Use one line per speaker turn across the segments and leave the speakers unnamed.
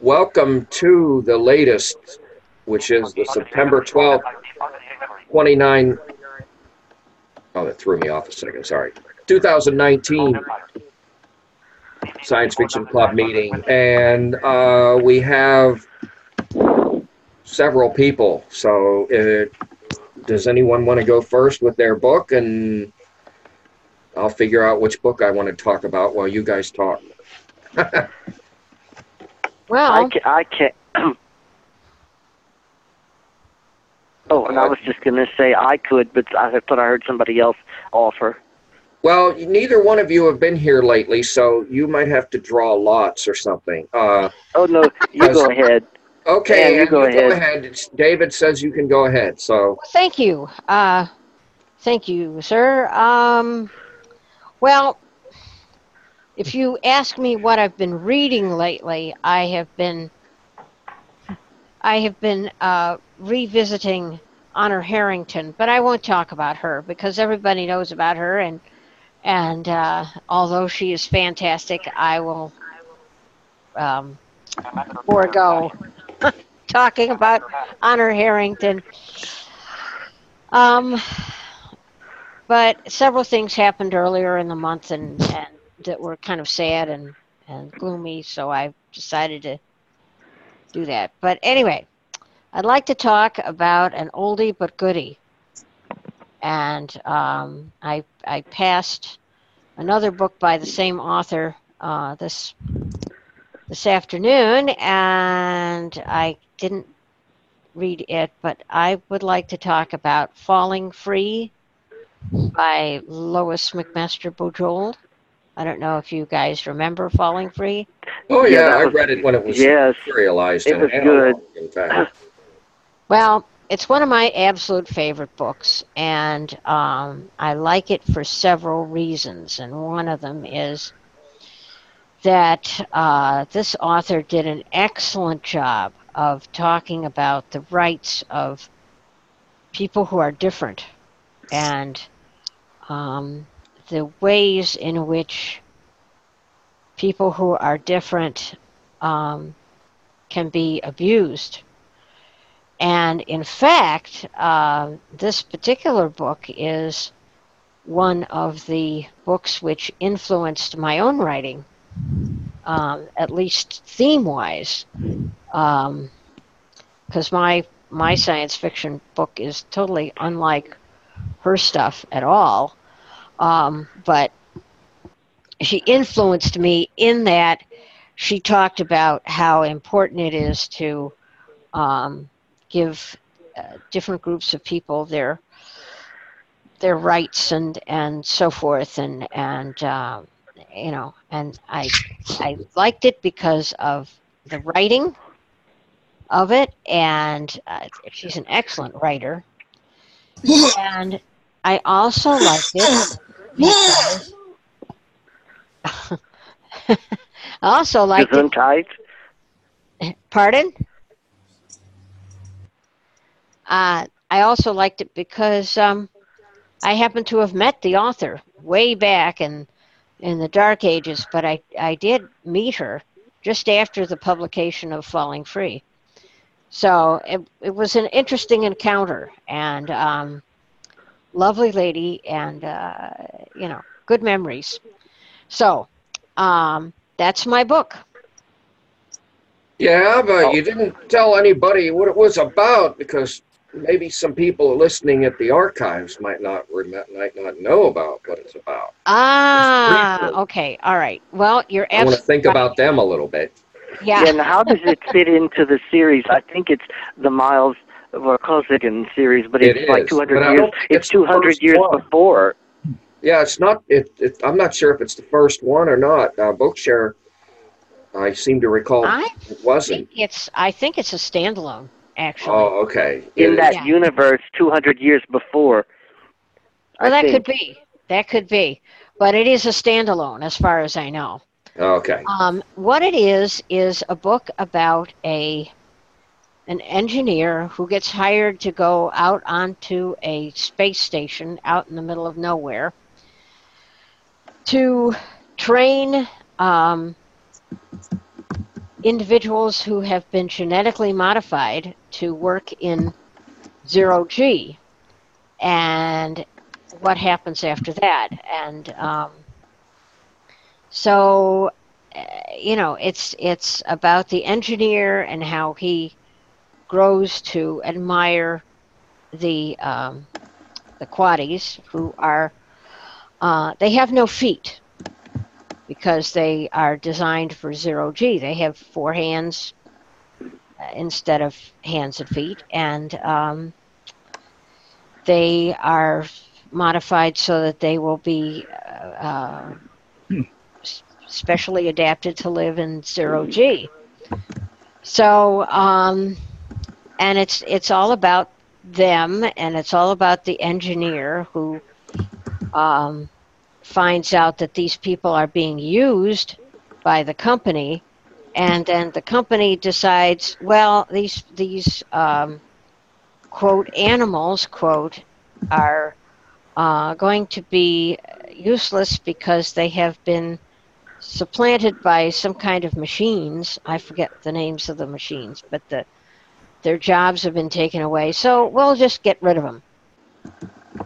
welcome to the latest, which is the September 12th, 29. Oh, that threw me off a second. Sorry. 2019 Science Fiction Club meeting. And uh, we have several people. So, uh, does anyone want to go first with their book? And I'll figure out which book I want to talk about while you guys talk.
Well,
I can. I can oh, and I was just going to say I could, but I thought I heard somebody else offer.
Well, neither one of you have been here lately, so you might have to draw lots or something. Uh,
Oh no, you go ahead.
okay,
Yeah, you go ahead.
It's- David says you can go ahead. So,
thank you. Uh, thank you, sir. Um, well, if you ask me what I've been reading lately, I have been I have been uh, revisiting Honor Harrington, but I won't talk about her because everybody knows about her, and and uh, although she is fantastic, I will um, forego talking about Honor Harrington. Um, but several things happened earlier in the month and, and that were kind of sad and, and gloomy, so I decided to do that. But anyway, I'd like to talk about an oldie but goodie. And um, I, I passed another book by the same author uh, this this afternoon, and I didn't read it, but I would like to talk about Falling Free by Lois McMaster Bujold. I don't know if you guys remember Falling Free.
oh
Yeah,
yeah, I
was-
read it when it was
yes,
serialized.
it was
analog, In fact,
Well, it's one of my absolute favorite books, and um, I like it for several reasons. And one of them is that uh, this author did an excellent job of talking about the rights of people who are different and um, the ways in which people who are different um, can be abused. And in fact, uh, this particular book is one of the books which influenced my own writing, um, at least theme-wise, because my my science fiction book is totally unlike her stuff at all. Um, but she influenced me in that she talked about how important it is to um, give uh, different groups of people their their rights and and so forth and and um, you know and I I liked it because of the writing of it and uh, she's an excellent writer. And I also liked it I also liked it
Gesundheit.
Pardon? Uh, I also liked it because um, I happen to have met the author way back in in the dark ages, but I, I did meet her just after the publication of Falling Free. So it, it was an interesting encounter and um, lovely lady and, uh, you know, good memories. So um, that's my book.
yeah, but you didn't tell anybody what it was about because maybe some people listening at the archives might not might not know about what it's about.
Ah,
briefly.
okay. All right. Well, you're
I want to
absolutely
think about them a little bit.
yeah.
Yeah, and how does it fit into the series? I think it's the Miles Vorkosigan series, but
It
it's like
is,
200
but
years. It's
it's
200 years
one.
before.
Yeah, it's not. It, it. I'm not sure if it's the first one or not. Uh, Bookshare, I seem to recall
I
it wasn't.
it's I think it's a standalone actually.
Oh, okay.
In
It
that
is.
Yeah.
universe, 200 years before.
well,
I
that
think.
could be. That could be. But it is a standalone as far as I know.
Okay.
Um, what it is is a book about a an engineer who gets hired to go out onto a space station out in the middle of nowhere to train um, individuals who have been genetically modified to work in zero G, and what happens after that. And um, so, uh, you know, it's it's about the engineer and how he grows to admire the um, the quaddies who are uh, they have no feet because they are designed for zero G. They have four hands uh, instead of hands and feet, and um, they are modified so that they will be uh, uh, specially adapted to live in zero G. So, um, and it's it's all about them, and it's all about the engineer who um, finds out that these people are being used by the company, and then the company decides, well, these these um, quote animals quote are uh, going to be useless because they have been supplanted by some kind of machines. I forget the names of the machines, but the their jobs have been taken away. So we'll just get rid of them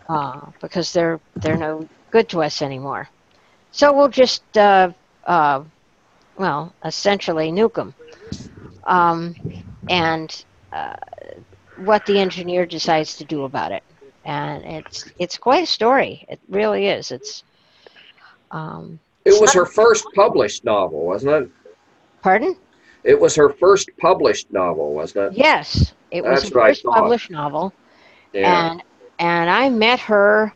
uh, because they're they're no good to us anymore. So we'll just uh, uh, well essentially nuke them. Um, and uh, what the engineer decides to do about it and it's it's quite a story. It really is. It's um,
It was her first published novel, wasn't it?
pardon?
It was her first published novel, wasn't it?
Yes, it was her first published novel,
Yeah.
and and I met her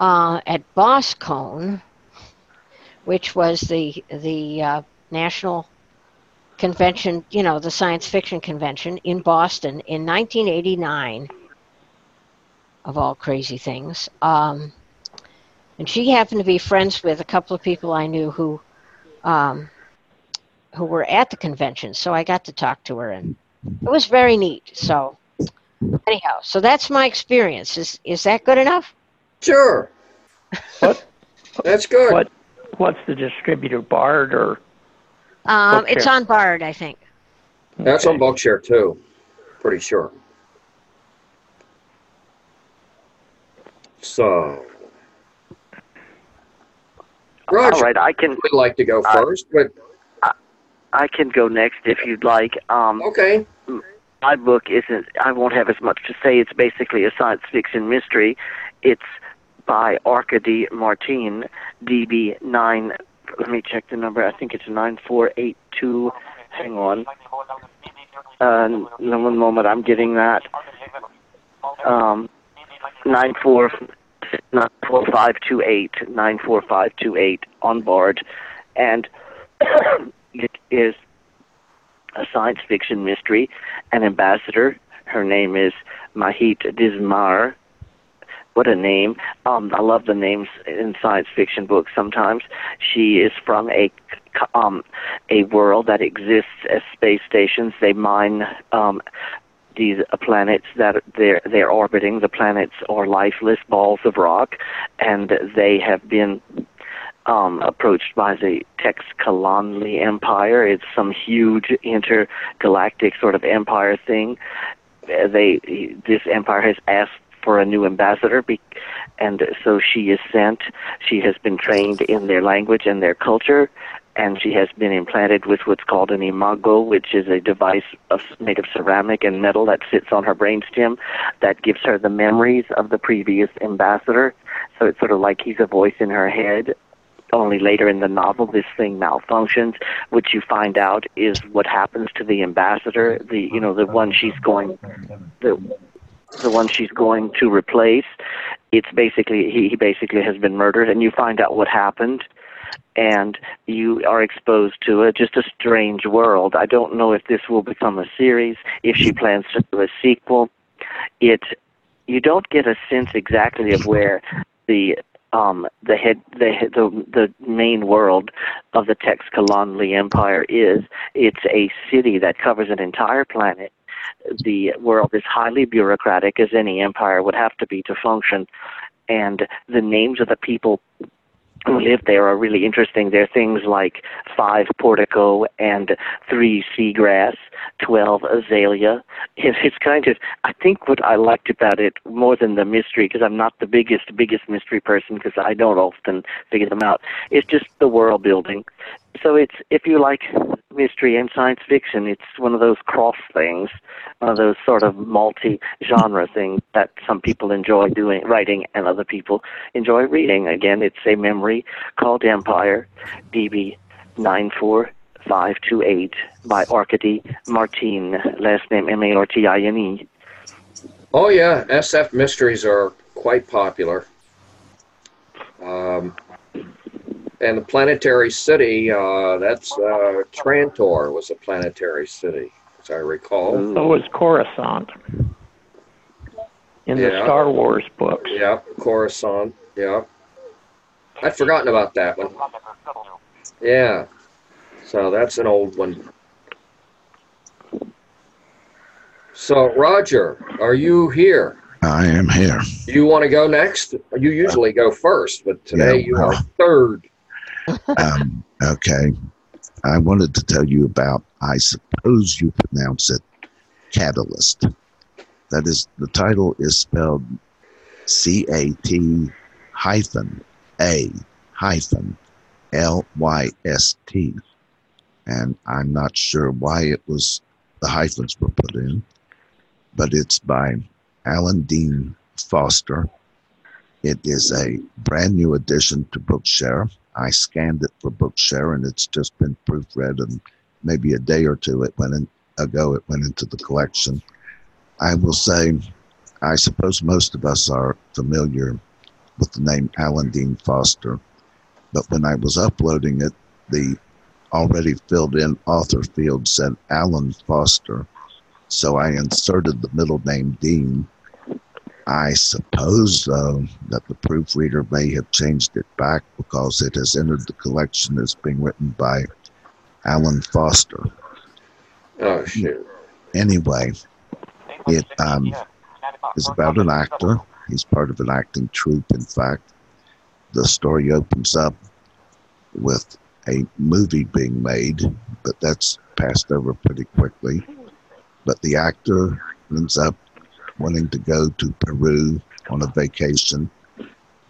uh, at Boskone, which was the the uh, national convention, you know, the science fiction convention in Boston in 1989. Of all crazy things, um, and she happened to be friends with a couple of people I knew who um, who were at the convention, so I got to talk to her, and it was very neat. So anyhow, so that's my experience. Is is that good enough?
Sure.
What?
That's good.
What? What's the distributor, Bard or?
Um, it's on Bard, I think.
That's
Okay.
on Bookshare too. Pretty sure. So. Roger
All right, I can
would like to go
Uh,
first, but
I can go next if you'd like. Um,
okay.
my book isn't. I won't have as much to say. It's basically a science fiction mystery. It's by Arkady Martine, DB nine. Let me check the number. I think it's nine four eight two. Hang on. Uh, one moment. I'm getting that. Um, nine four nine four five two eight nine four five two eight on board, and it is a science fiction mystery. An ambassador. Her name is Mahit Dzmare. What a name! Um, I love the names in science fiction books. Sometimes she is from a um, a world that exists as space stations. They mine um, these planets that they're they're orbiting. The planets are lifeless balls of rock, and they have been um, approached by the Teixcalaanli Empire. It's some huge intergalactic sort of empire thing. Uh, They this empire has asked for a new ambassador, be, and so she is sent. She has been trained in their language and their culture, and she has been implanted with what's called an imago, which is a device of, made of ceramic and metal that sits on her brainstem that gives her the memories of the previous ambassador. So it's sort of like he's a voice in her head. Only later in the novel, this thing malfunctions, which you find out is what happens to the ambassador, the you know the one she's going, the the one she's going to replace. It's basically he, he basically has been murdered, and you find out what happened and you are exposed to it. Just a strange world. I don't know if this will become a series, if she plans to do a sequel. It you don't get a sense exactly of where the um, the head the the the main world of the Teixcalaanli Empire is. It's a city that covers an entire planet. The world is highly bureaucratic, as any empire would have to be to function, and the names of the people who live there are really interesting. There are things like five portico and three seagrass, twelve azalea. It, it's kind of. I think what I liked about it more than the mystery, because I'm not the biggest biggest mystery person, because I don't often figure them out. It's just the world building. So it's if you like mystery and science fiction, it's one of those cross things, one of those sort of multi-genre things that some people enjoy doing, writing, and other people enjoy reading. Again, it's a memory called Empire, DB nine four five two eight by Arkady Martine, last name M A R T I N E.
Oh yeah, SF mysteries are quite popular. Um, and the planetary city, uh, that's uh, Trantor was a planetary city, as I recall.
So was Coruscant in the Star Wars books.
Yeah, Coruscant. Yeah, I'd forgotten about that one. Yeah, so that's an old one. So Roger, are you here?
I am here.
You want to go next? You usually go first, but today
Yeah,
you are third.
Um, okay. I wanted to tell you about, I suppose you pronounce it, Catalyst. That is, the title is spelled C A T hyphen A hyphen L Y S T. And I'm not sure why it was, the hyphens were put in, but it's by Alan Dean Foster. It is a brand new addition to Bookshare. I scanned it for Bookshare, and it's just been proofread, and maybe a day or two it went in, ago it went into the collection. I will say, I suppose most of us are familiar with the name Alan Dean Foster, but when I was uploading it, the already filled in author field said Alan Foster, so I inserted the middle name Dean. I suppose, though, that the proofreader may have changed it back because it has entered the collection as being written by Alan Foster.
Oh shoot!
Anyway, it um, is about an actor. He's part of an acting troupe, in fact. The story opens up with a movie being made, but that's passed over pretty quickly. But the actor ends up wanting to go to Peru on a vacation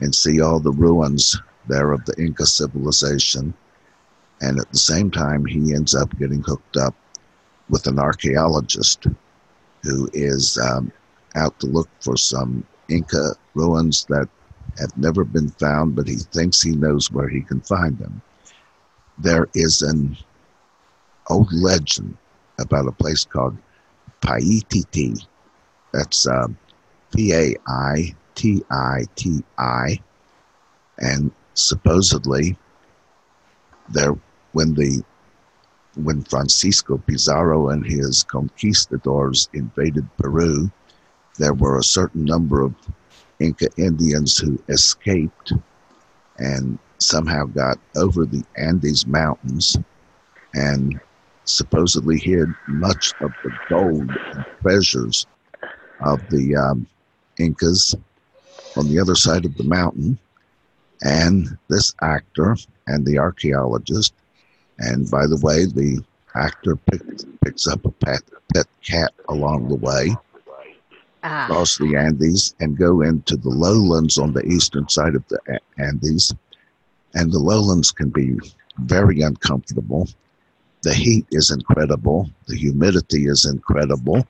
and see all the ruins there of the Inca civilization. And at the same time, he ends up getting hooked up with an archaeologist who is um, out to look for some Inca ruins that have never been found, but he thinks he knows where he can find them. There is an old legend about a place called Paititi. That's um, P A I T I T I. And supposedly, there, when the when Francisco Pizarro and his conquistadors invaded Peru, there were a certain number of Inca Indians who escaped and somehow got over the Andes Mountains and supposedly hid much of the gold and treasures of the um, Incas on the other side of the mountain. And this actor and the archaeologist and by the way, the actor picks up a pet, pet cat along the way,
Ah,
across the Andes, and go into the lowlands on the eastern side of the Andes. And the lowlands can be very uncomfortable. The heat is incredible. The humidity is incredible.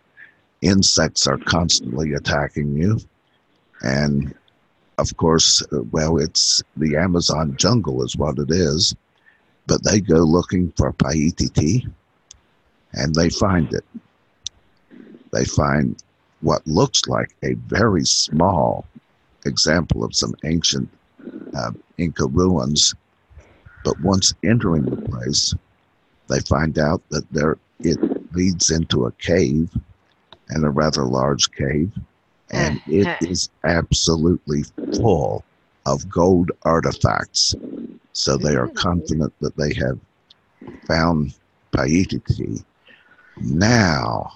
Insects are constantly attacking you. And of course, uh, well, it's the Amazon jungle, is what it is but they go looking for Paititi and they find it. They find what looks like a very small example of some ancient uh, Inca ruins, but once entering the place, they find out that there it leads into a cave and a rather large cave, and it eh, eh. is absolutely full of gold artifacts. So they are confident that they have found Paititi. Now,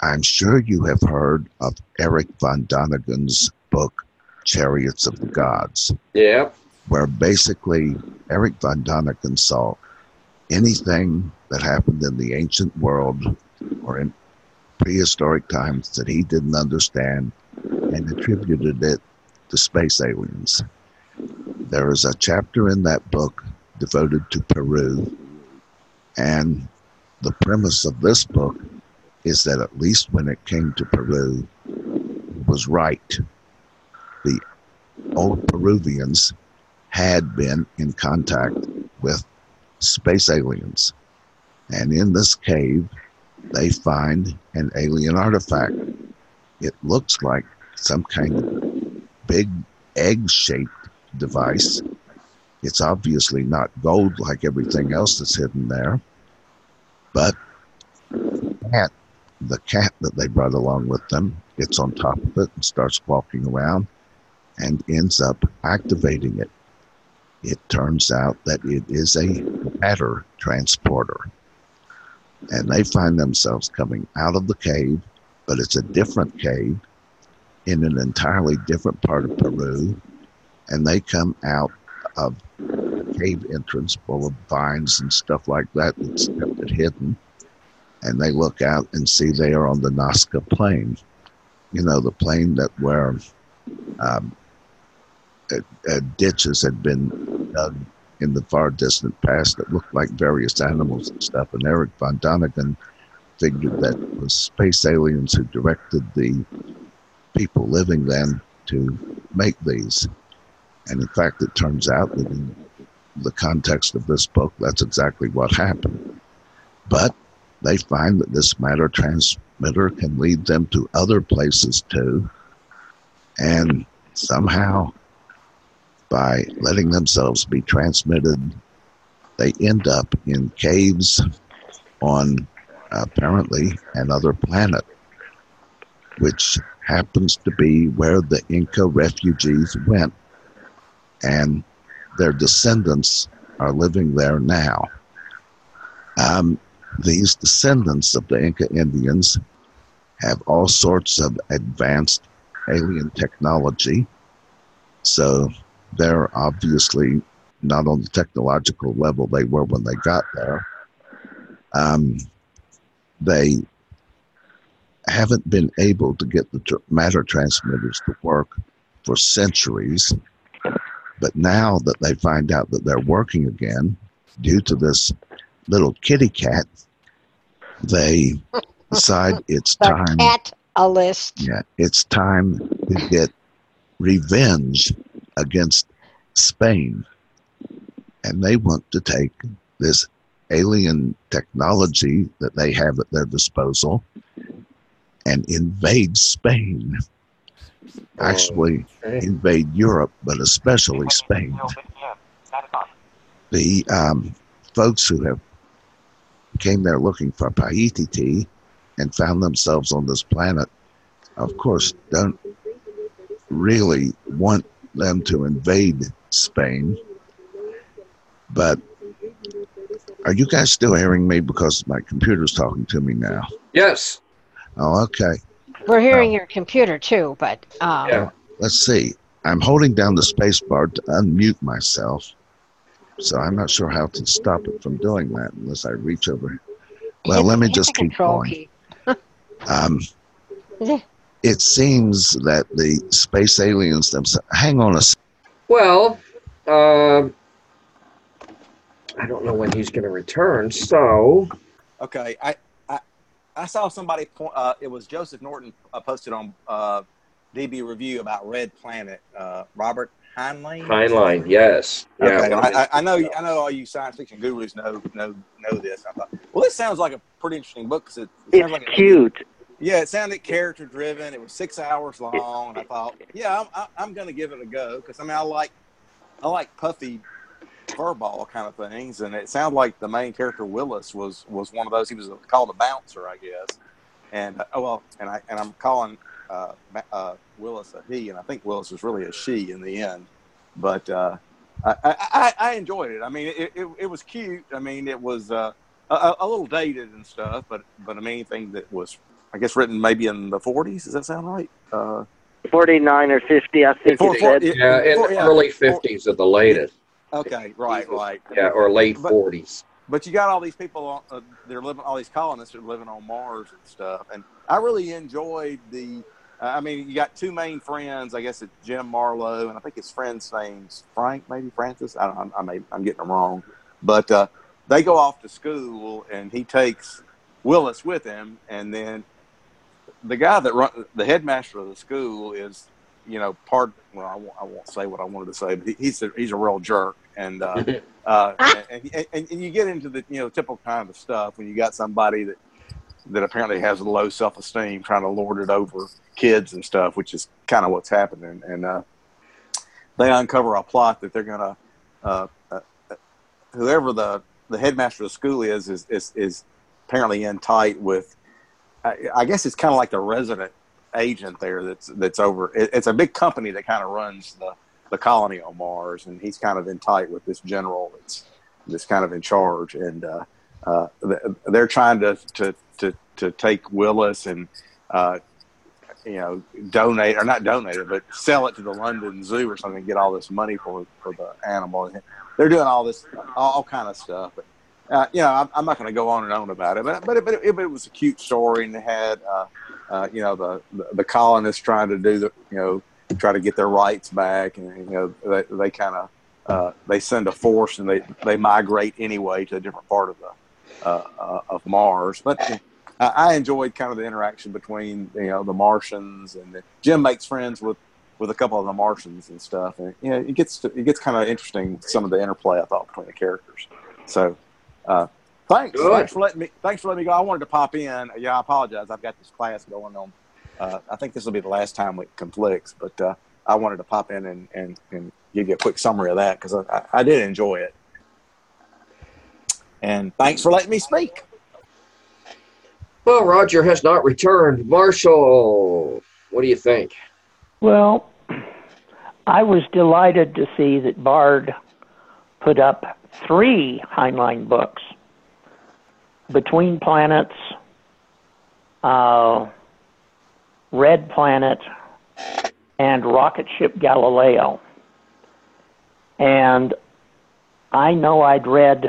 I'm sure you have heard of Eric von Daniken's book, Chariots of the Gods.
Yep.
where basically Eric von Daniken saw anything that happened in the ancient world or in prehistoric times that he didn't understand and attributed it to space aliens. There is a chapter in that book devoted to Peru, and the premise of this book is that at least when it came to Peru, it was right. The old Peruvians had been in contact with space aliens. And in this cave, they find an alien artifact. It looks like some kind of big egg shaped device. It's obviously not gold like everything else that's hidden there, but cat, the cat that they brought along with them gets on top of it and starts walking around and ends up activating it. It turns out that it is a matter transporter. And they find themselves coming out of the cave, but it's a different cave in an entirely different part of Peru. And they come out of cave entrance full of vines and stuff like that that's kept it hidden. And they look out and see they are on the Nazca Plain. You know, the plain that where um, uh, uh, ditches had been dug in the far distant past that looked like various animals and stuff. And Eric von Daniken figured that it was space aliens who directed the people living then to make these. And in fact, it turns out that in the context of this book, that's exactly what happened. But they find that this matter transmitter can lead them to other places too. And somehow, by letting themselves be transmitted, they end up in caves on apparently another planet, which happens to be where the Inca refugees went. And their descendants are living there now. Um, these descendants of the Inca Indians have all sorts of advanced alien technology. So they're obviously not on the technological level they were when they got there. Um, they haven't been able to get the tr- matter transmitters to work for centuries. But now that they find out that they're working again due to this little kitty cat, they decide it's time.
cat a list.
Yeah, it's time to get revenge against Spain. And they want to take this alien technology that they have at their disposal and invade Spain. Actually, invade Europe, but especially Spain. The um, folks who have came there looking for Paititi and found themselves on this planet, of course, don't really want them to invade Spain. But are you guys still hearing me because my computer's talking to me now?
Yes.
Oh, okay.
We're hearing your computer too, but um,
Yeah.
Let's see. I'm holding down the space bar to unmute myself. So I'm not sure how to stop it from doing that unless I reach over. Well,
hit-
let me just
the
keep
control
going.
key.
Um,
Yeah.
It seems that the space aliens themselves. Hang on a s-
Well, um, I don't know when he's going to return. So,
Okay, I I, I saw somebody point. Uh, it was Joseph Norton uh, posted on uh, DB Review about Red Planet. Uh, Robert Heinlein.
Heinlein, yes.
Okay,
one of
I, I, I know. I know all you science fiction gurus know know know this. I thought, well, this sounds like a pretty interesting book because it, it sounds
It's
like it-
cute.
Yeah, it sounded character driven. It was six hours long, and I thought, yeah, I'm, I'm going to give it a go because I mean, I like I like puffy furball kind of things, and it sounded like the main character Willis was was one of those. He was called a bouncer, I guess. And uh, oh well, and I and I'm calling uh, uh, Willis a he, and I think Willis was really a she in the end. But uh, I, I, I I enjoyed it. I mean, it, it, it was cute. I mean, it was uh, a, a little dated and stuff, but but I mean, anything that was I guess written maybe in the 40s. Does that sound right? Uh,
49 or 50, I think
Four-
it
four-
said.
yeah,
Yeah, in
four-
the
yeah,
early 50s at the latest.
Okay, right, right.
Yeah, or late
But-
forties.
But you got all these people, on, uh, they're living, all these colonists are living on Mars and stuff. And I really enjoyed the, uh, I mean, you got two main friends. I guess it's Jim Marlowe, and I think his friend's name's Frank, maybe Francis. I don't, I may, I'm getting them wrong. But uh, they go off to school, and he takes Willis with him. And then the guy that run, the headmaster of the school is, you know, part, well, I won't, I won't say what I wanted to say, but he, he's, a, he's a real jerk. And, uh, uh, and, and, and you get into the you know typical kind of stuff when you got somebody that that apparently has a low self esteem trying to lord it over kids and stuff, which is kind of what's happening. And uh, they uncover a plot that they're gonna uh, uh, whoever the the headmaster of the school is is is, is apparently in tight with. I, guess it's kind of like the resident agent there that's that's over. It, it's a big company that kind of runs the the colony on Mars, and he's kind of in tight with this general that's that's kind of in charge, and uh, uh, they're trying to to to to take Willis and uh, you know donate or not donate it, but sell it to the London Zoo or something, and get all this money for for the animal. They're doing all this all, all kind of stuff, but. Uh, you know, I'm, I'm not going to go on and on about it, but but it, but it, it was a cute story, and they had, uh, uh, you know, the, the the colonists trying to do the, you know, try to get their rights back, and you know they, they kind of uh, they send a force and they they migrate anyway to a different part of the uh, uh, of Mars. But I enjoyed kind of the interaction between you know the Martians and the, Jim makes friends with with a couple of the Martians and stuff, and you know it gets to, it gets kind of interesting some of the interplay I thought between the characters. So. Uh, thanks,
Good.
thanks for letting me. Thanks for letting me go. I wanted to pop in. Yeah, I apologize. I've got this class going on uh, I think this will be the last time it conflicts, but uh, I wanted to pop in and, and, and give you a quick summary of that because I, I, I did enjoy it. And thanks for letting me speak.
Well, Roger has not returned. Marshall, what do you think?
Well, I was delighted to see that Bard put up three Heinlein books Between Planets, uh, Red Planet, and Rocket Ship Galileo. And I know I'd read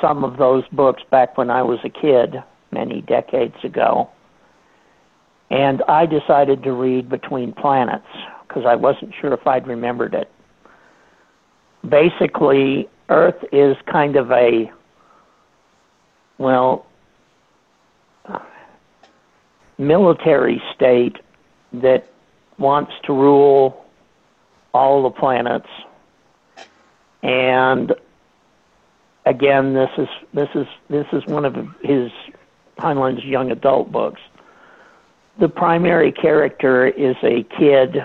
some of those books back when I was a kid, many decades ago. And I decided to read Between Planets because I wasn't sure if I'd remembered it. Basically, Earth is kind of a, well, military state that wants to rule all the planets. And again, this is this is this is one of his Heinlein's young adult books. The primary character is a kid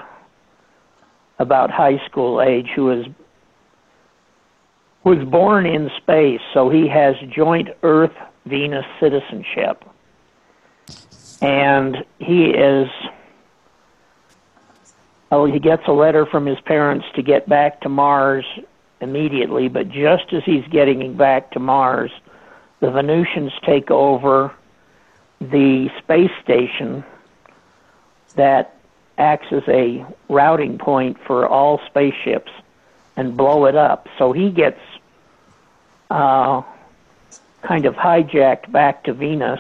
about high school age who is was born in space, so he has joint Earth Venus citizenship. And he is oh he gets a letter from his parents to get back to Mars immediately, but just as he's getting back to Mars, the Venusians take over the space station that acts as a routing point for all spaceships and blow it up. So he gets uh, kind of hijacked back to Venus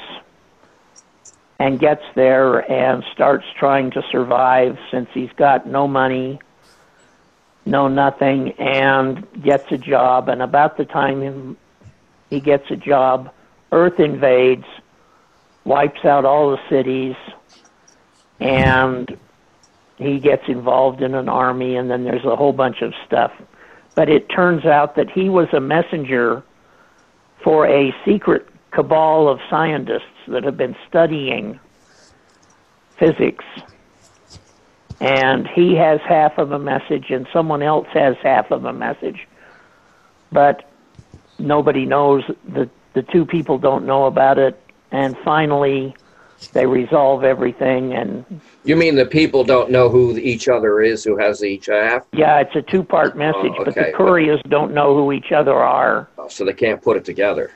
and gets there and starts trying to survive since he's got no money, no nothing, and gets a job. And about the time he gets a job, Earth invades, wipes out all the cities, and he gets involved in an army, and then there's a whole bunch of stuff. But it turns out that he was a messenger for a secret cabal of scientists that have been studying physics. And he has half of a message, and someone else has half of a message. But nobody knows, the, the two people don't know about it. And finally, they resolve everything. And
You mean the people don't know who each other is, who has each half,
yeah, it's a two part message,
Oh,
but the
okay.
couriers don't know who each other are.
so they can't put it together?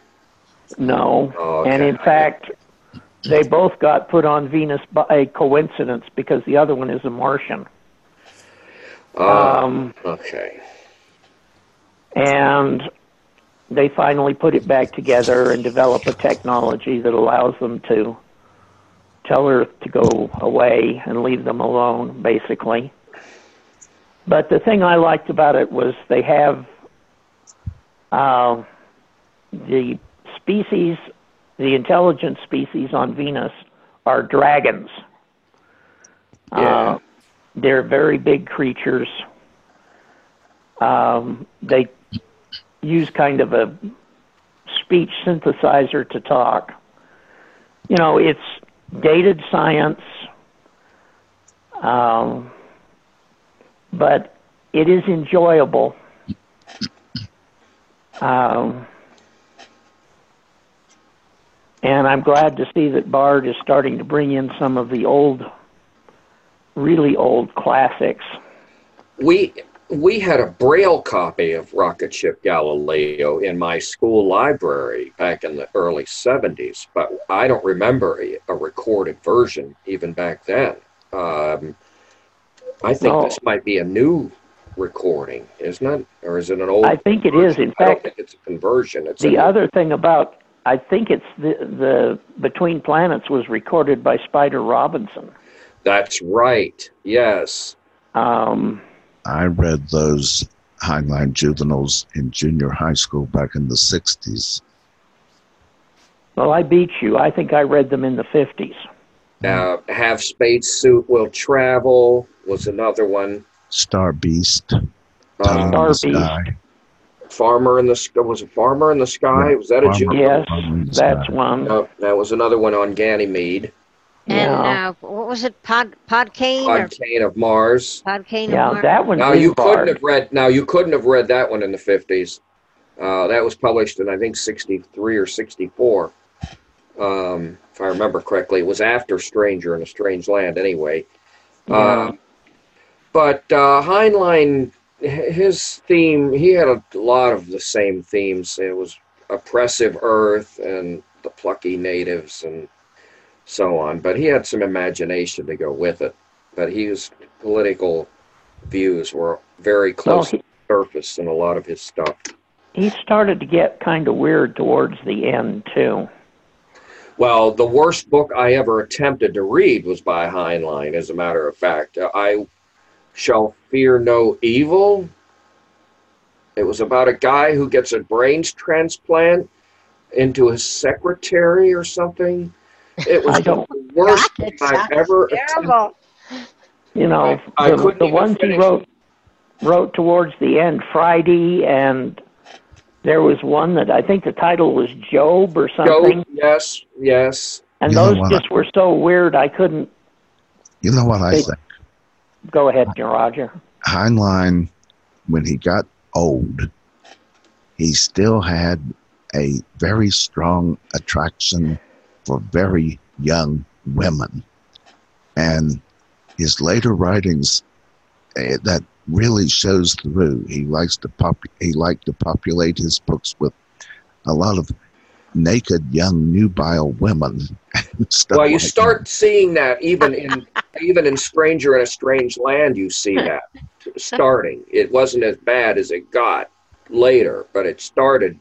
No.
Oh,
And
okay.
in fact, they both got put on Venus by coincidence because the other one is a Martian.
Oh,
Um,
okay.
and they finally put it back together and develop a technology that allows them to tell Earth to go away and leave them alone, basically. But the thing I liked about it was they have uh, the species, the intelligent species on Venus are dragons.
Yeah.
Uh, they're very big creatures. Um, they use kind of a speech synthesizer to talk. You know, it's dated science, um, but it is enjoyable. Um, and I'm glad to see that Bard is starting to bring in some of the old, really old classics.
We we had a braille copy of Rocket Ship Galileo in my school library back in the early 70s, but I don't remember a, a recorded version even back then. Um, I think
No.
this might be a new recording, isn't it? Or is it an old?
I think it is. In
I don't
fact,
think it's a conversion. It's
The other thing about I think it's the the Between Planets was recorded by Spider Robinson.
That's right. Yes.
Um,
I read those Heinlein juveniles in junior high school back in the 60s.
well, I beat you. I think I read them in the fifties.
Uh, Have Spacesuit Will Travel was another one.
Star Beast,
Uh,
Star Beast.
Sky.
Farmer in the Sky. Was it Farmer in the Sky? Was that a
Farmer.
juvenile?
Yes,
Tunnel in the
that's
Sky.
one.
No, that was another one on Ganymede.
And
Yeah.
uh, what was it? Pod Podkayne or
Podkayne of Mars.
Podkayne?
Yeah,
of Mars?
that one.
Now
is
you couldn't have read. Now you couldn't have read that one in the fifties. Uh, that was published in I think sixty three or sixty four, um, if I remember correctly. It was after Stranger in a Strange Land, anyway.
Yeah.
Um, but uh, Heinlein, his theme, he had a lot of the same themes. It was oppressive Earth and the plucky natives and so on. But he had some imagination to go with it. But his political views were very
Well,
close
he,
to the surface in a lot of his stuff.
he started to get kind of weird towards the end too.
Well, the worst book I ever attempted to read was by Heinlein, as a matter of fact. Uh, I Shall Fear No Evil. It was about a guy who gets a brains transplant into his secretary or something. It was
I don't-
the worst
God,
I've
sounds
ever attempted.
terrible.
You know,
I- I
the,
couldn't
the
even
ones he wrote wrote towards the end, Friday, and there was one that I think the title was Job or something.
Job, yes, yes.
And
You
those
what?
just were so weird I couldn't
You know what I
Hey.
think?
go ahead, Roger.
Heinlein, when he got old, he still had a very strong attraction for very young women. And his later writings, eh, that really shows through. He likes to pop. He liked to populate his books with a lot of naked young nubile women.
Well, you
like
start seeing that even in even in Stranger in a Strange Land. You see that starting. It wasn't as bad as it got later, but it started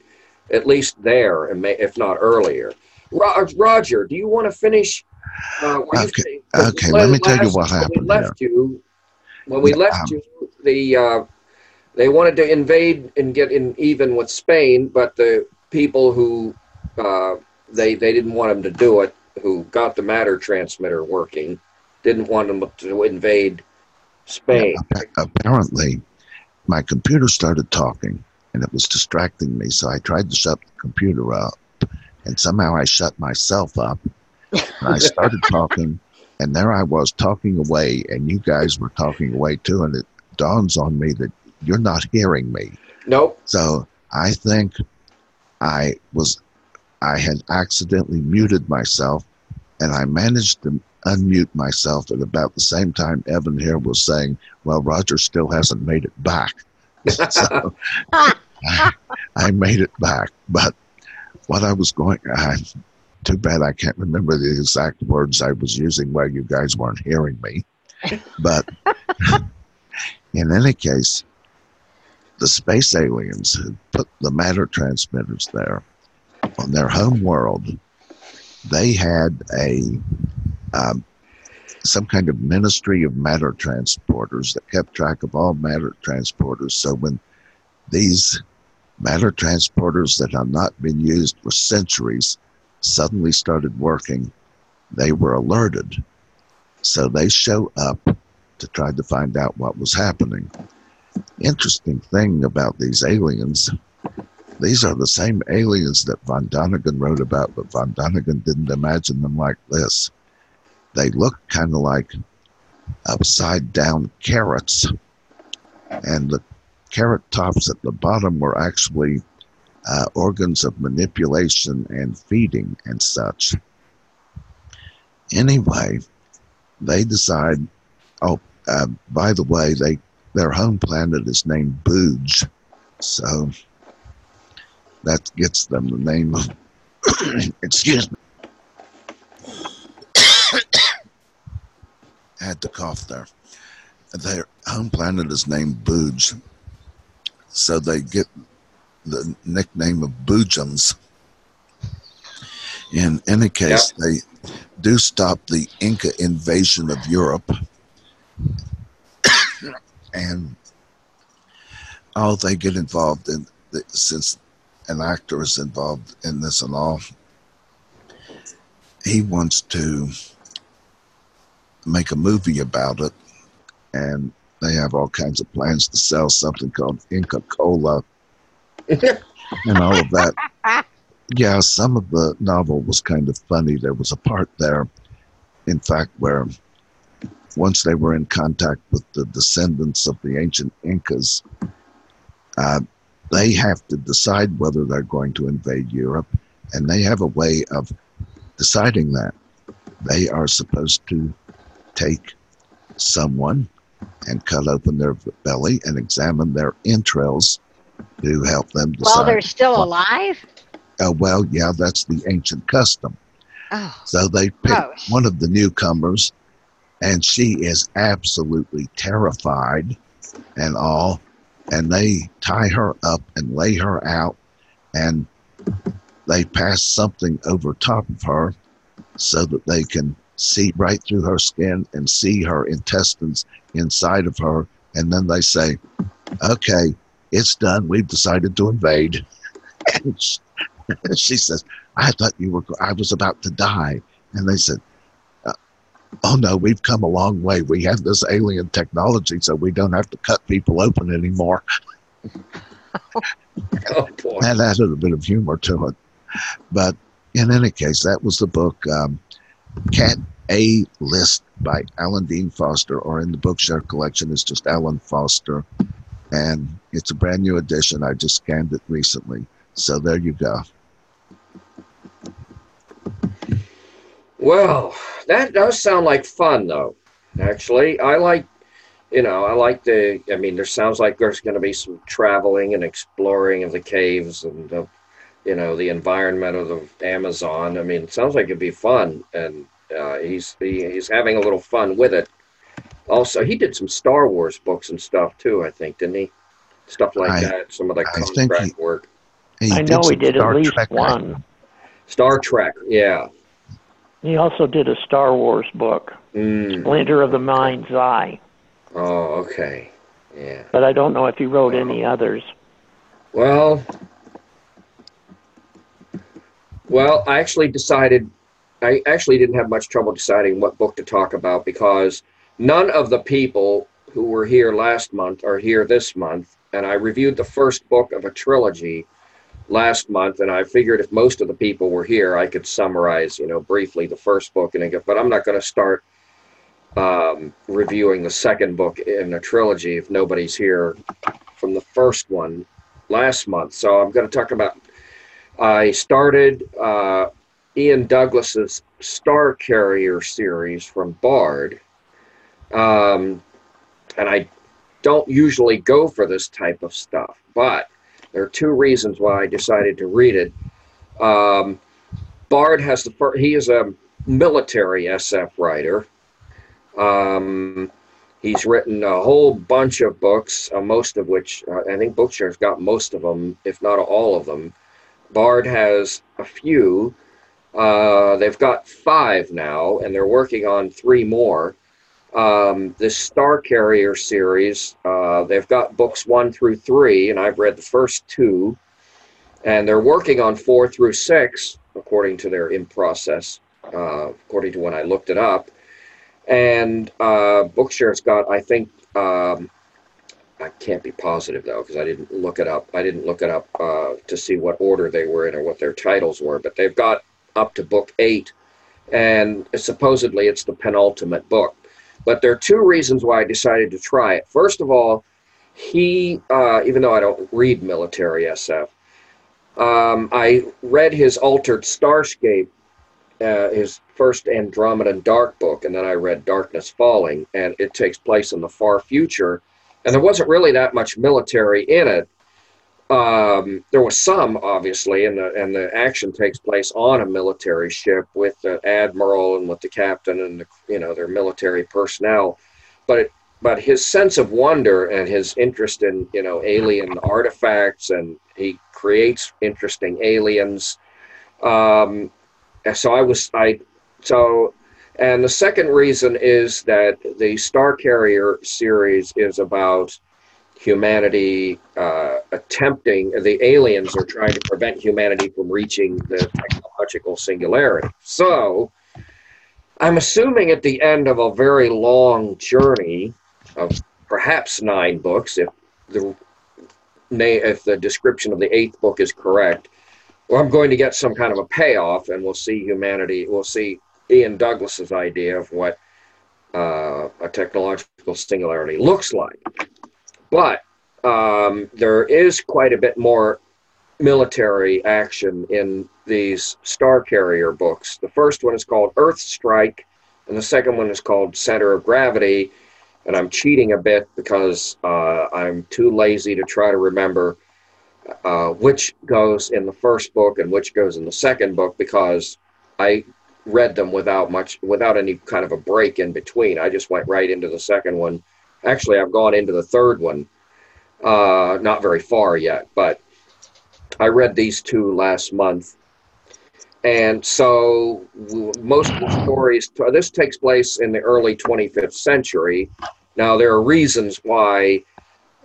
at least there, and if not earlier. Ro- Roger, do you want to finish? Uh, where
Okay, okay, let me tell you what happened.
when We left you. When we
Yeah,
left
um,
you, the uh, they wanted to invade and get in even with Spain, but the people who uh, they they didn't want them to do it, who got the matter transmitter working, didn't want them to invade Spain.
Appa- apparently my computer started talking and it was distracting me so i tried to shut the computer up and somehow i shut myself up. And i started talking and there i was talking away and you guys were talking away too and it dawns on me that you're not hearing me.
Nope.
so i think i was i had accidentally muted myself and i managed to unmute myself at about the same time evan here was saying well roger still hasn't made it back. So I, I made it back but what i was going i too bad I can't remember the exact words I was using while you guys weren't hearing me. But in any case, the space aliens who put the matter transmitters there on their home world, they had a um, some kind of ministry of matter transporters that kept track of all matter transporters. So when these matter transporters that have not been used for centuries suddenly started working, they were alerted. So they show up to try to find out what was happening. Interesting thing about these aliens, these are the same aliens that von Däniken wrote about, but von Däniken didn't imagine them like this. They look kind of like upside down carrots, and the carrot tops at the bottom were actually uh, organs of manipulation and feeding and such. Anyway, they decide. Oh, uh, by the way, they their home planet is named Booge, so that gets them the name of. excuse me. Had to cough there. Their home planet is named Booge, so they get the nickname of Boojums. In any case, yeah. they do stop the Inca invasion of Europe. and oh, they get involved in the, since an actor is involved in this and all. He wants to make a movie about it, and they have all kinds of plans to sell something called Inca Cola and all of that. Yeah, some of the novel was kind of funny. There was a part there, in fact, where once they were in contact with the descendants of the ancient Incas, uh, they have to decide whether they're going to invade Europe, and they have a way of deciding that. They are supposed to take someone and cut open their belly and examine their entrails to help them decide.
While they're still alive?
Uh, well, yeah, that's the ancient custom.
Oh,
so they pick gross. one of the newcomers, and she is absolutely terrified and all. And they tie her up and lay her out, and they pass something over top of her so that they can see right through her skin and see her intestines inside of her. And then they say, okay, it's done. We've decided to invade. And she, she says, I thought you were, I was about to die. And they said, uh, Oh no, we've come a long way. We have this alien technology, so we don't have to cut people open anymore.
oh, boy.
That added a bit of humor to it. But in any case, that was the book um, Cat A List by Alan Dean Foster, or in the Bookshare collection is just Alan Foster and it's a brand new edition. I just scanned it recently. So there you go.
Well, that does sound like fun, though. Actually, I like, you know, I like the. I mean, there sounds like there's going to be some traveling and exploring of the caves and, the, you know, the environment of the Amazon. I mean, it sounds like it'd be fun, and uh, he's he, he's having a little fun with it also he did some Star Wars books and stuff too. I think didn't he? Stuff like I, that. Some of the I contract he, work.
He I know he did Star at least Trek one.
Star Trek, yeah.
He also did a Star Wars book,
mm.
Splinter of the Mind's Eye.
Oh, okay, yeah.
But I don't know if he wrote oh. any others.
Well, well, I actually decided. I actually didn't have much trouble deciding what book to talk about because None of the people who were here last month are here this month, and I reviewed the first book of a trilogy last month, and I figured if most of the people were here, I could summarize, you know, briefly the first book, and go, but I'm not going to start um, reviewing the second book in a trilogy if nobody's here from the first one last month. So I'm going to talk about. I started uh, Ian Douglas's Star Carrier series from Bard um, and I don't usually go for this type of stuff, but there are two reasons why I decided to read it. Um, Bard has the first, he is a military SF writer. Um, he's written a whole bunch of books, uh, most of which uh, I think Bookshare's got most of them, if not all of them. Bard has a few. Uh, they've got five now, and they're working on three more. Um, this Star Carrier series, uh, they've got books one through three, and I've read the first two. And they're working on four through six, according to their in process, uh, according to when I looked it up. And uh, Bookshare's got, I think, um, I can't be positive though because I didn't look it up. I didn't look it up uh, to see what order they were in or what their titles were. But they've got up to book eight, and supposedly it's the penultimate book. But there are two reasons why I decided to try it. First of all, he, uh, even though I don't read military SF, um, I read his Altered Starscape, uh, his first Andromedan Dark book, and then I read Darkness Falling, and it takes place in the far future and there wasn't really that much military in it. Um, there was some, obviously, and the and the action takes place on a military ship with the admiral and with the captain and the, you know their military personnel. But it, but his sense of wonder and his interest in you know alien artifacts and he creates interesting aliens. Um, so I was I so and the second reason is that the Star Carrier series is about humanity uh, attempting, the aliens are trying to prevent humanity from reaching the technological singularity. So I'm assuming at the end of a very long journey of perhaps nine books, if the if the description of the eighth book is correct, well, I'm going to get some kind of a payoff, and we'll see humanity. We'll see Ian Douglas's idea of what uh, a technological singularity looks like. But um, there is quite a bit more military action in these Star Carrier books. The first one is called Earth Strike, and the second one is called Center of Gravity. And I'm cheating a bit because uh, I'm too lazy to try to remember uh, which goes in the first book and which goes in the second book because I read them without much, without any kind of a break in between. I just went right into the second one. Actually, I've gone into the third one, uh, not very far yet, but I read these two last month. And so most of the stories, this takes place in the early 25th century. Now, there are reasons why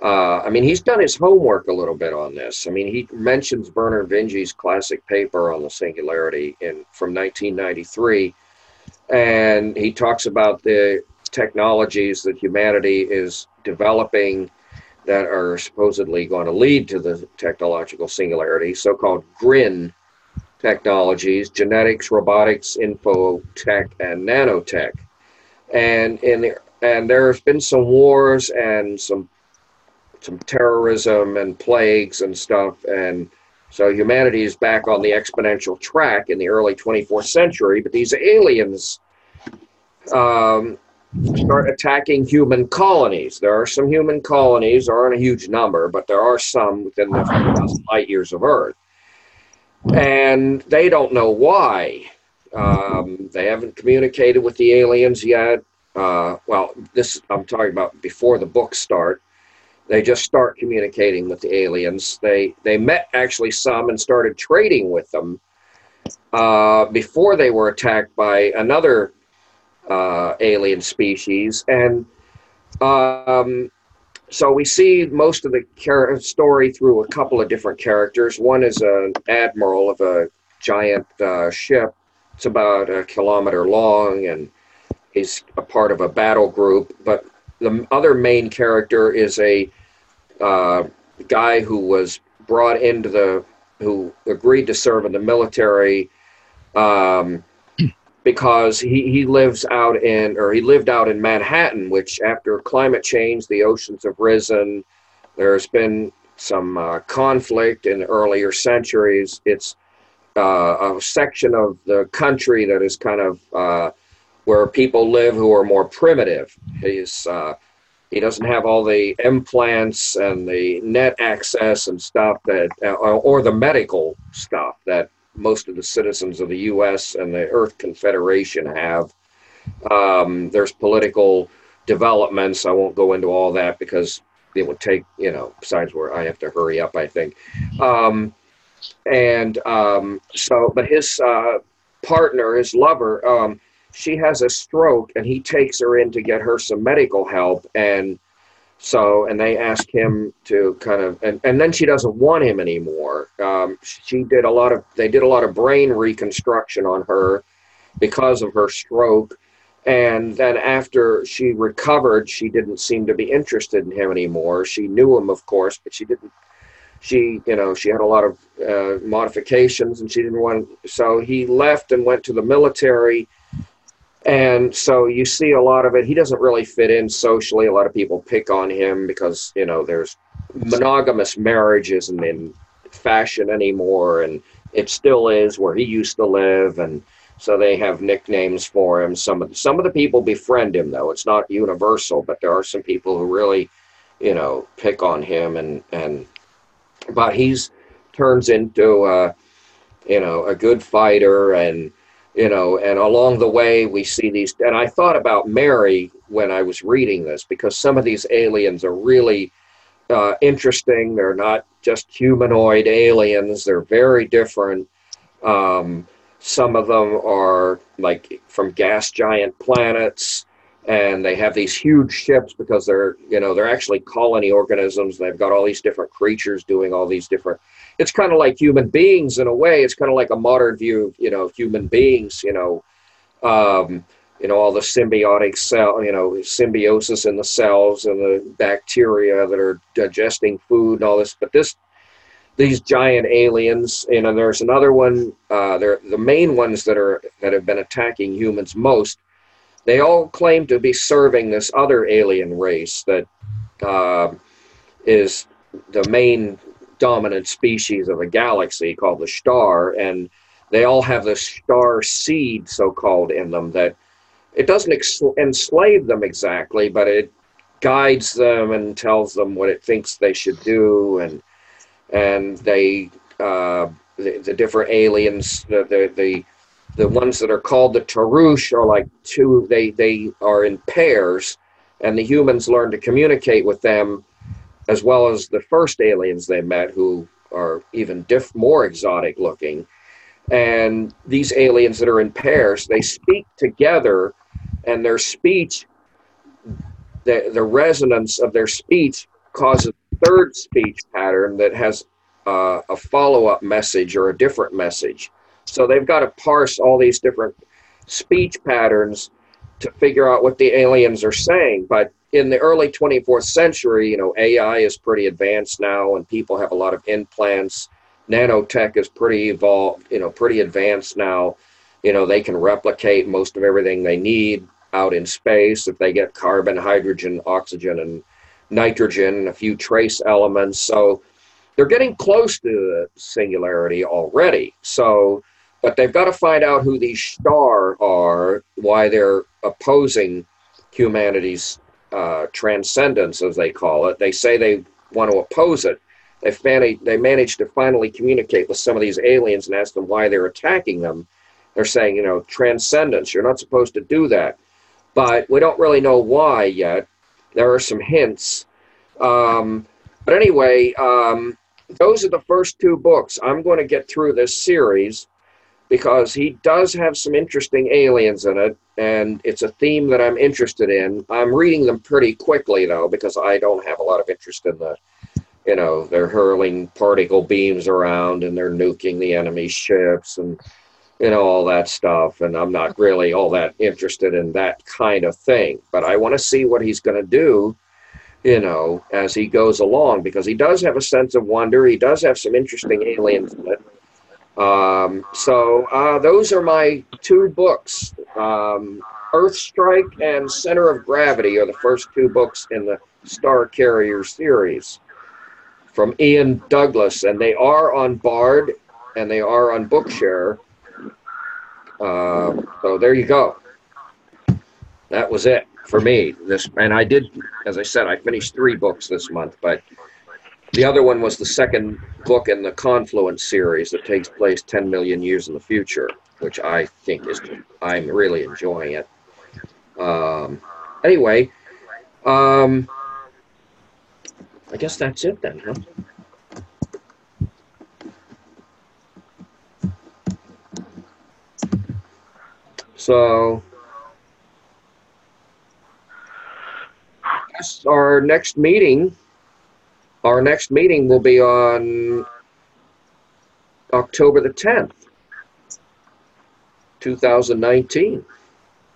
uh, I mean, he's done his homework a little bit on this. I mean, he mentions Vernor Vinge's classic paper on the singularity in from 1993, and he talks about the technologies that humanity is developing that are supposedly going to lead to the technological singularity, so-called GRIN technologies: genetics, robotics, info tech, and nanotech. And in the, and there has been some wars and some some terrorism and plagues and stuff. And so humanity is back on the exponential track in the early 24th century. But these aliens um, start attacking human colonies. There are some human colonies, aren't a huge number, but there are some within the light years of Earth. And they don't know why. Um, they haven't communicated with the aliens yet. Uh, well, this I'm talking about before the books start. They just start communicating with the aliens. They they met actually some and started trading with them uh, before they were attacked by another uh, alien species, and um, so we see most of the char- story through a couple of different characters. One is an admiral of a giant uh, ship. It's about a kilometer long, and he's a part of a battle group. But the other main character is a uh, guy who was brought into the who agreed to serve in the military um, because he, he lives out in or he lived out in Manhattan, which after climate change, the oceans have risen. There's been some uh, conflict in earlier centuries. It's uh, a section of the country that is kind of uh, where people live who are more primitive. He's uh, he doesn't have all the implants and the net access and stuff that, uh, or the medical stuff that most of the citizens of the U.S. and the Earth Confederation have. Um, there's political developments. I won't go into all that because it would take, you know, besides where I have to hurry up, I think. Um, and um, so, but his uh, partner, his lover, um, she has a stroke and he takes her in to get her some medical help. And so, and they ask him to kind of, and, and then she doesn't want him anymore. Um, she did a lot of, they did a lot of brain reconstruction on her because of her stroke. And then after she recovered, she didn't seem to be interested in him anymore. She knew him, of course, but she didn't. She, you know, she had a lot of uh, modifications, and she didn't want. So he left and went to the military. And so you see a lot of it. He doesn't really fit in socially. A lot of people pick on him because you know there's monogamous marriage isn't in fashion anymore, and it still is where he used to live, and so they have nicknames for him. Some of the, some of the people befriend him though. It's not universal, but there are some people who really, you know, pick on him and and but he's turns into a, you know a good fighter and you know and along the way we see these and I thought about Mary when I was reading this because some of these aliens are really uh, interesting. They're not just humanoid aliens. They're very different. Um, some of them are like from gas giant planets, and they have these huge ships because they're you know they're actually colony organisms. They've got all these different creatures doing all these different. It's kind of like human beings in a way. It's kind of like a modern view of you know human beings. You know. Um, you know all the symbiotic cell you know symbiosis in the cells and the bacteria that are digesting food and all this but this these giant aliens. You know, there's another one. Uh, they're the main ones that are that have been attacking humans most. They all claim to be serving this other alien race that uh, is the main dominant species of a galaxy called the Sh'daar, and they all have this Sh'daar seed, so called, in them that it doesn't ex- enslave them exactly, but it guides them and tells them what it thinks they should do and and they uh, the, the different aliens the, the the the ones that are called the Turusch are like two they they are in pairs and the humans learn to communicate with them as well as the first aliens they met who are even diff more exotic looking and these aliens that are in pairs they speak together and their speech the, the resonance of their speech causes a third speech pattern that has uh, a follow up message or a different message. So they've got to parse all these different speech patterns to figure out what the aliens are saying. But in the early 24th century, you know, AI is pretty advanced now and people have a lot of implants. Nanotech is pretty evolved, you know, pretty advanced now. You know, they can replicate most of everything they need out in space if they get carbon, hydrogen, oxygen, and nitrogen, a few trace elements. So they're getting close to the singularity already. So, but they've got to find out who these Sh'daar are, why they're opposing humanity's uh, transcendence, as they call it. They say they want to oppose it. They, fan- they managed to finally communicate with some of these aliens and ask them why they're attacking them. They're saying, you know, transcendence, you're not supposed to do that. But we don't really know why yet there are some hints. Um, but anyway, um, those are the first two books. I'm going to get through this series because he does have some interesting aliens in it, and it's a theme that I'm interested in. I'm reading them pretty quickly though because I don't have a lot of interest in the, you know, they're hurling particle beams around and they're nuking the enemy ships and you know all that stuff and i'm not really all that interested in that kind of thing. But i want to see what he's going to do you know as he goes along because he does have a sense of wonder. He does have some interesting aliens in it um, so uh, those are my two books um, earth strike and center of gravity are the first two books in the star carrier series from ian douglas and they are on bard and they are on bookshare uh, so there you go. That was it for me. This and I did, as I said, I finished three books this month, but The other one was the second book in the Confluence series that takes place 10 million years in the future, which I think is, I'm really enjoying it. Um, anyway, um, I guess that's it then, huh? So, our next meeting, our next meeting will be on October the 10th, 2019.